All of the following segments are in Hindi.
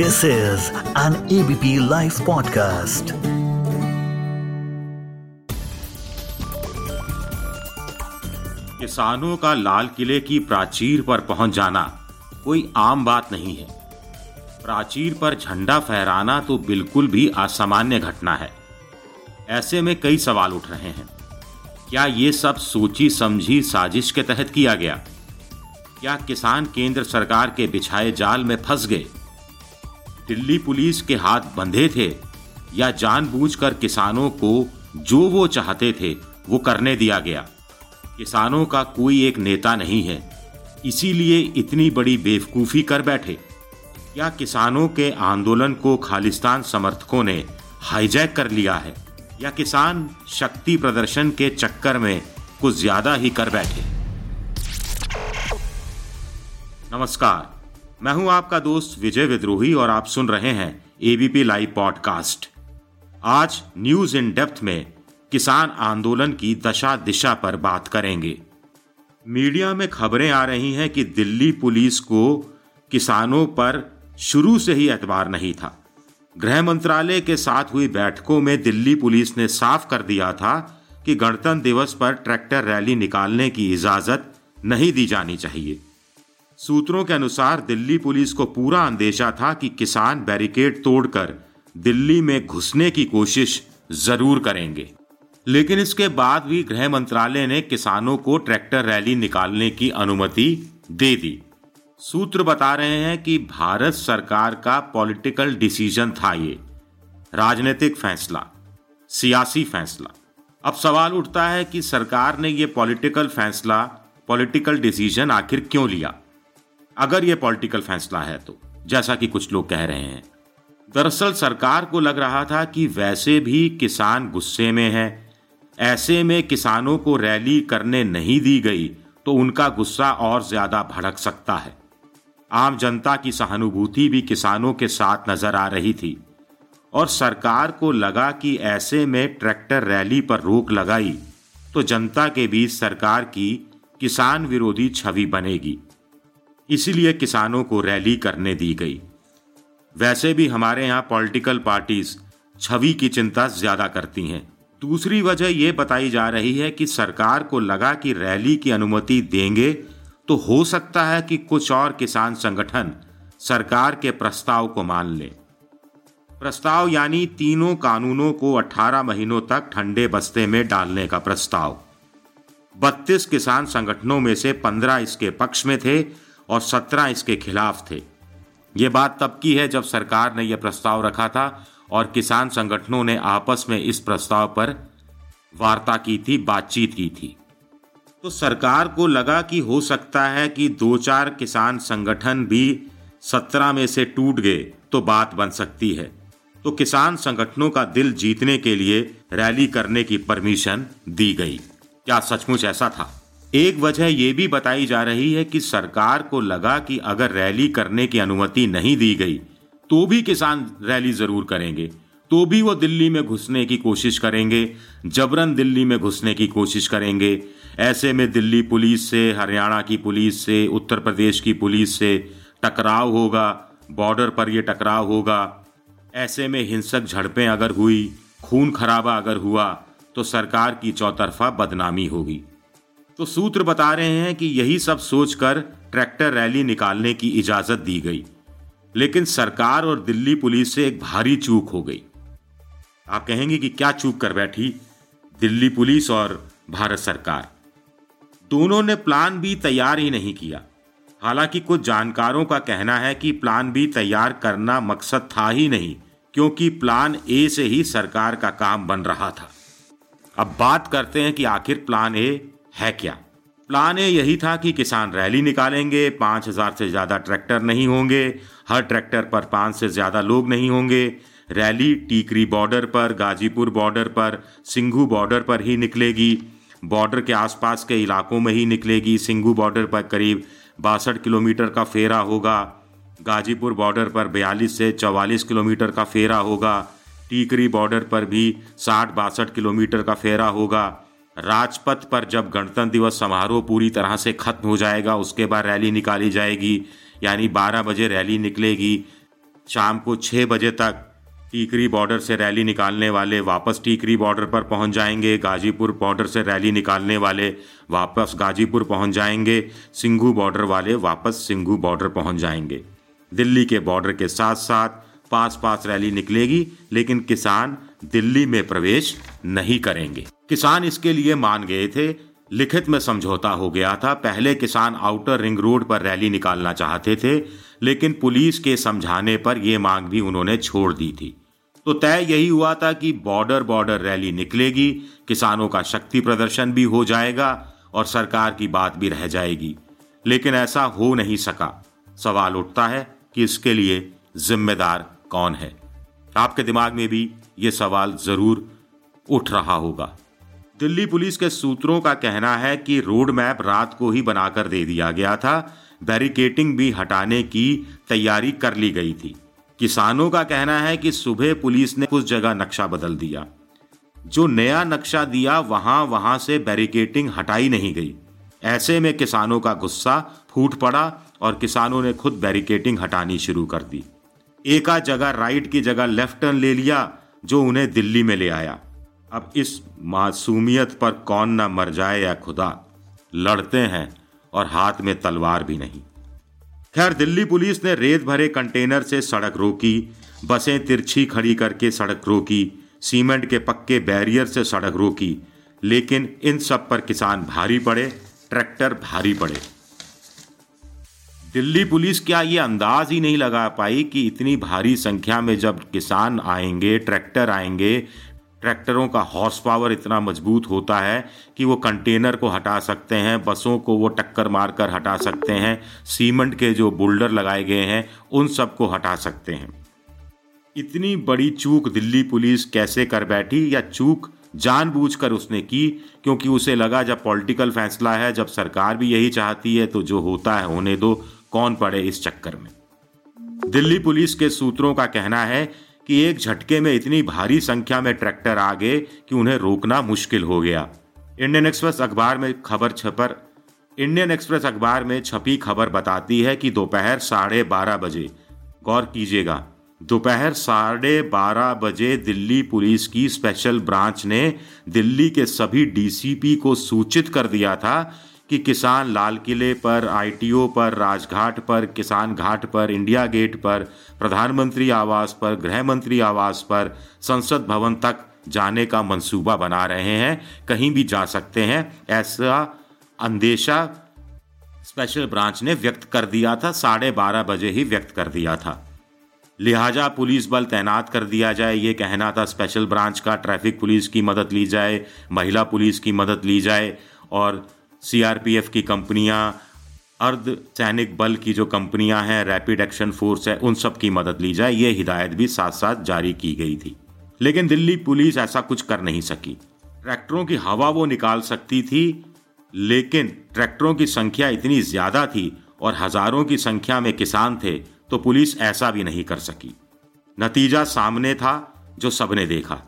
This is an ABP Life podcast. किसानों का लाल किले की प्राचीर पर पहुँच जाना कोई आम बात नहीं है। प्राचीर पर झंडा फहराना तो बिल्कुल भी असामान्य घटना है। ऐसे में कई सवाल उठ रहे हैं। क्या ये सब सोची समझी साजिश के तहत किया गया? क्या किसान केंद्र सरकार के बिछाए जाल में फंस गए? दिल्ली पुलिस के हाथ बंधे थे या जानबूझकर किसानों को जो वो चाहते थे, वो करने दिया गया। किसानों का कोई एक नेता नहीं है। इसीलिए इतनी बड़ी बेवकूफ़ी कर बैठे। क्या किसानों के आंदोलन को खालिस्तान समर्थकों ने हाईजैक कर लिया है? या किसान शक्ति प्रदर्शन के चक्कर में कुछ ज़्यादा ही कर बैठे? नमस्कार। मैं हूँ आपका दोस्त विजय विद्रोही और आप सुन रहे हैं एबीपी लाइव पॉडकास्ट आज न्यूज़ इन डेप्थ में किसान आंदोलन की दशा दिशा पर बात करेंगे। मीडिया में खबरें आ रही हैं कि दिल्ली पुलिस को किसानों पर शुरू से ही एतबार नहीं था। गृह मंत्रालय के साथ हुई बैठकों में दिल्ली पुलिस ने साफ़ कर दिया था कि गणतंत्र दिवस पर ट्रैक्टर रैली निकालने की इजाज़त नहीं दी जानी चाहिए। सूत्रों के अनुसार दिल्ली पुलिस को पूरा अंदेशा था कि किसान बैरिकेड तोड़कर दिल्ली में घुसने की कोशिश ज़रूर करेंगे। लेकिन इसके बाद भी गृह मंत्रालय ने किसानों को ट्रैक्टर रैली निकालने की अनुमति दे दी। सूत्र बता रहे हैं कि भारत सरकार का पॉलिटिकल डिसीज़न था ये। राजनीतिक फैसला, सियासी फैसला। अब सवाल उठता है कि सरकार ने ये पॉलिटिकल फैसला, पॉलिटिकल डिसीज़न आखिर क्यों लिया? अगर ये पॉलिटिकल फैसला है तो जैसा कि कुछ लोग कह रहे हैं। दरअसल सरकार को लग रहा था कि वैसे भी किसान गुस्से में है। ऐसे में किसानों को रैली करने नहीं दी गई तो उनका गुस्सा और ज़्यादा भड़क सकता है। आम जनता की सहानुभूति भी किसानों के साथ नज़र आ रही थी। और सरकार को लगा कि ऐसे में ट्रैक्टर रैली पर रोक लगाई तो जनता के बीच सरकार की किसान विरोधी छवि बनेगी। इसीलिए किसानों को रैली करने दी गई। वैसे भी हमारे यहाँ पॉलिटिकल पार्टीज़ छवि की चिंता ज़्यादा करती हैं। दूसरी वजह यह बताई जा रही है कि सरकार को लगा कि रैली की अनुमति देंगे तो हो सकता है कि कुछ और किसान संगठन सरकार के प्रस्ताव को मान ले। प्रस्ताव यानी तीनों कानूनों को 18 महीनों तक ठंडे बस्ते में डालने का प्रस्ताव। 32 किसान संगठनों में से 15 इसके पक्ष में थे और 17 इसके खिलाफ थे। ये बात तब की है जब सरकार ने यह प्रस्ताव रखा था और किसान संगठनों ने आपस में इस प्रस्ताव पर वार्ता की थी, बातचीत की थी। तो सरकार को लगा कि हो सकता है कि दो चार किसान संगठन भी सत्रह में से टूट गए तो बात बन सकती है। तो किसान संगठनों का दिल जीतने के लिए रैली करने की परमिशन दी गई। क्या सचमुच ऐसा था? एक वजह यह भी बताई जा रही है कि सरकार को लगा कि अगर रैली करने की अनुमति नहीं दी गई तो भी किसान रैली ज़रूर करेंगे। तो भी वो दिल्ली में घुसने की कोशिश करेंगे, जबरन दिल्ली में घुसने की कोशिश करेंगे। ऐसे में दिल्ली पुलिस से, हरियाणा की पुलिस से, उत्तर प्रदेश की पुलिस से टकराव होगा, बॉर्डर पर ये टकराव होगा। ऐसे में हिंसक झड़पें अगर हुई, खून खराबा अगर हुआ तो सरकार की चौतरफा बदनामी होगी। तो सूत्र बता रहे हैं कि यही सब सोचकर ट्रैक्टर रैली निकालने की इजाज़त दी गई। लेकिन सरकार और दिल्ली पुलिस से एक भारी चूक हो गई। आप कहेंगे कि क्या चूक कर बैठी दिल्ली पुलिस और भारत सरकार? दोनों ने प्लान भी तैयार ही नहीं किया। हालाँकि कुछ जानकारों का कहना है कि प्लान भी तैयार करना मकसद था ही नहीं, क्योंकि प्लान ए से ही सरकार का काम बन रहा था। अब बात करते हैं कि आखिर प्लान ए है क्या? प्लान यही था कि किसान रैली निकालेंगे, पाँच हज़ार से ज़्यादा ट्रैक्टर नहीं होंगे, हर ट्रैक्टर पर पाँच से ज़्यादा लोग नहीं होंगे। रैली टीकरी बॉर्डर पर, गाजीपुर बॉर्डर पर, सिंघू बॉर्डर पर ही निकलेगी। बॉर्डर के आसपास के इलाकों में ही निकलेगी। सिंघू बॉर्डर पर करीब बासठ किलोमीटर का फेरा होगा। गाजीपुर बॉर्डर पर बयालीस से चवालीस किलोमीटर का फेरा होगा। टीकरी बॉर्डर पर भी साठ बासठ किलोमीटर का फेरा होगा। राजपथ पर जब गणतंत्र दिवस समारोह पूरी तरह से खत्म हो जाएगा, उसके बाद रैली निकाली जाएगी, यानी 12 बजे रैली निकलेगी। शाम को छह बजे तक टीकरी बॉर्डर से रैली निकालने वाले वापस टीकरी बॉर्डर पर पहुँच जाएँगे, गाजीपुर बॉर्डर से रैली निकालने वाले वापस गाजीपुर पहुँच जाएँगे, सिंघू बॉर्डर वाले वापस सिंघू बॉर्डर पहुँच जाएँगे। दिल्ली के बॉर्डर के साथ साथ पास पास रैली निकलेगी, लेकिन किसान दिल्ली में प्रवेश नहीं करेंगे। किसान इसके लिए मान गए थे। लिखित में समझौता हो गया था। पहले किसान आउटर रिंग रोड पर रैली निकालना चाहते थे, लेकिन पुलिस के समझाने पर यह मांग भी उन्होंने छोड़ दी थी। तो तय यही हुआ था कि बॉर्डर बॉर्डर रैली निकलेगी, किसानों का शक्ति प्रदर्शन भी हो जाएगा और सरकार की बात भी रह जाएगी। लेकिन ऐसा हो नहीं सका। सवाल उठता है कि इसके लिए जिम्मेदार कौन है? आपके दिमाग में भी ये सवाल ज़रूर उठ रहा होगा। दिल्ली पुलिस के सूत्रों का कहना है कि रोड मैप रात को ही बनाकर दे दिया गया था। बैरिकेटिंग भी हटाने की तैयारी कर ली गई थी। किसानों का कहना है कि सुबह पुलिस ने कुछ जगह नक्शा बदल दिया। जो नया नक्शा दिया, वहाँ वहाँ से बैरिकेटिंग हटाई नहीं गई। ऐसे में किसानों का गुस्सा फूट पड़ा और किसानों ने खुद बैरिकेटिंग हटानी शुरू कर दी। एका जगह राइट की जगह लेफ़्ट टर्न ले लिया, जो उन्हें दिल्ली में ले आया। अब इस मासूमियत पर कौन ना मर जाए या खुदा। लड़ते हैं और हाथ में तलवार भी नहीं। खैर, दिल्ली पुलिस ने रेत भरे कंटेनर से सड़क रोकी। बसें तिरछी खड़ी करके सड़क रोकी। सीमेंट के पक्के बैरियर से सड़क रोकी। लेकिन इन सब पर किसान भारी पड़े, ट्रैक्टर भारी पड़े। दिल्ली पुलिस क्या ये अंदाज ही नहीं लगा पाई कि इतनी भारी संख्या में जब किसान आएँगे, ट्रैक्टर आएँगे, ट्रैक्टरों का हॉर्स पावर इतना मज़बूत होता है कि वो कंटेनर को हटा सकते हैं, बसों को वो टक्कर मारकर हटा सकते हैं, सीमेंट के जो बोल्डर लगाए गए हैं, उन सबको हटा सकते हैं। इतनी बड़ी चूक दिल्ली पुलिस कैसे कर बैठी या चूक जानबूझकर उसने की? क्योंकि उसे लगा जब पॉलिटिकल फैसला है, जब सरकार भी यही चाहती है तो जो होता है होने दो। कौन पड़े इस चक्कर में? दिल्ली पुलिस के सूत्रों का कहना है कि एक झटके में इतनी भारी संख्या में ट्रैक्टर आ गए कि उन्हें रोकना मुश्किल हो गया। इंडियन एक्सप्रेस अखबार में खबर छपर इंडियन एक्सप्रेस अखबार में छपी खबर बताती है कि दोपहर साढ़े बारह बजे गौर कीजिएगा, दोपहर साढ़े बारह बजे दिल्ली पुलिस की स्पेशल ब्रांच ने दिल्ली के सभी डीसीपी को सूचित कर दिया था कि किसान लाल किले पर, आईटीओ पर, राजघाट पर, किसान घाट पर, इंडिया गेट पर, प्रधानमंत्री आवास पर, गृह मंत्री आवास पर, संसद भवन तक जाने का मंसूबा बना रहे हैं, कहीं भी जा सकते हैं, ऐसा अंदेशा स्पेशल ब्रांच ने व्यक्त कर दिया था, साढ़े बारह बजे ही व्यक्त कर दिया था। लिहाजा पुलिस बल तैनात कर दिया जाए, ये कहना था स्पेशल ब्रांच का ट्रैफ़िक पुलिस की मदद ली जाए, महिला पुलिस की मदद ली जाए, और सीआरपीएफ की कंपनियाँ, अर्ध सैनिक बल की जो कंपनियाँ हैं रैपिड एक्शन फोर्स है, उन सब की मदद ली जाए, ये हिदायत भी साथ साथ जारी की गई थी। लेकिन दिल्ली पुलिस ऐसा कुछ कर नहीं सकी। ट्रैक्टरों की हवा वो निकाल सकती थी, लेकिन ट्रैक्टरों की संख्या इतनी ज़्यादा थी और हज़ारों की संख्या में किसान थे तो पुलिस ऐसा भी नहीं कर सकी। नतीजा सामने था, जो सबने देखा।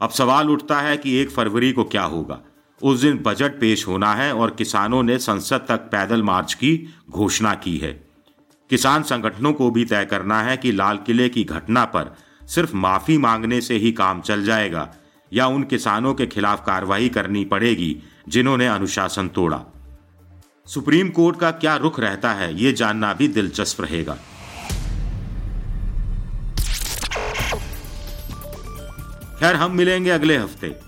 अब सवाल उठता है कि एक फरवरी को क्या होगा। उस दिन बजट पेश होना है और किसानों ने संसद तक पैदल मार्च की घोषणा की है। किसान संगठनों को भी तय करना है कि लाल किले की घटना पर सिर्फ़ माफ़ी मांगने से ही काम चल जाएगा या उन किसानों के खिलाफ कार्रवाई करनी पड़ेगी जिन्होंने अनुशासन तोड़ा। सुप्रीम कोर्ट का क्या रुख रहता है, ये जानना भी दिलचस्प रहेगा। खैर, हम मिलेंगे अगले हफ़्ते।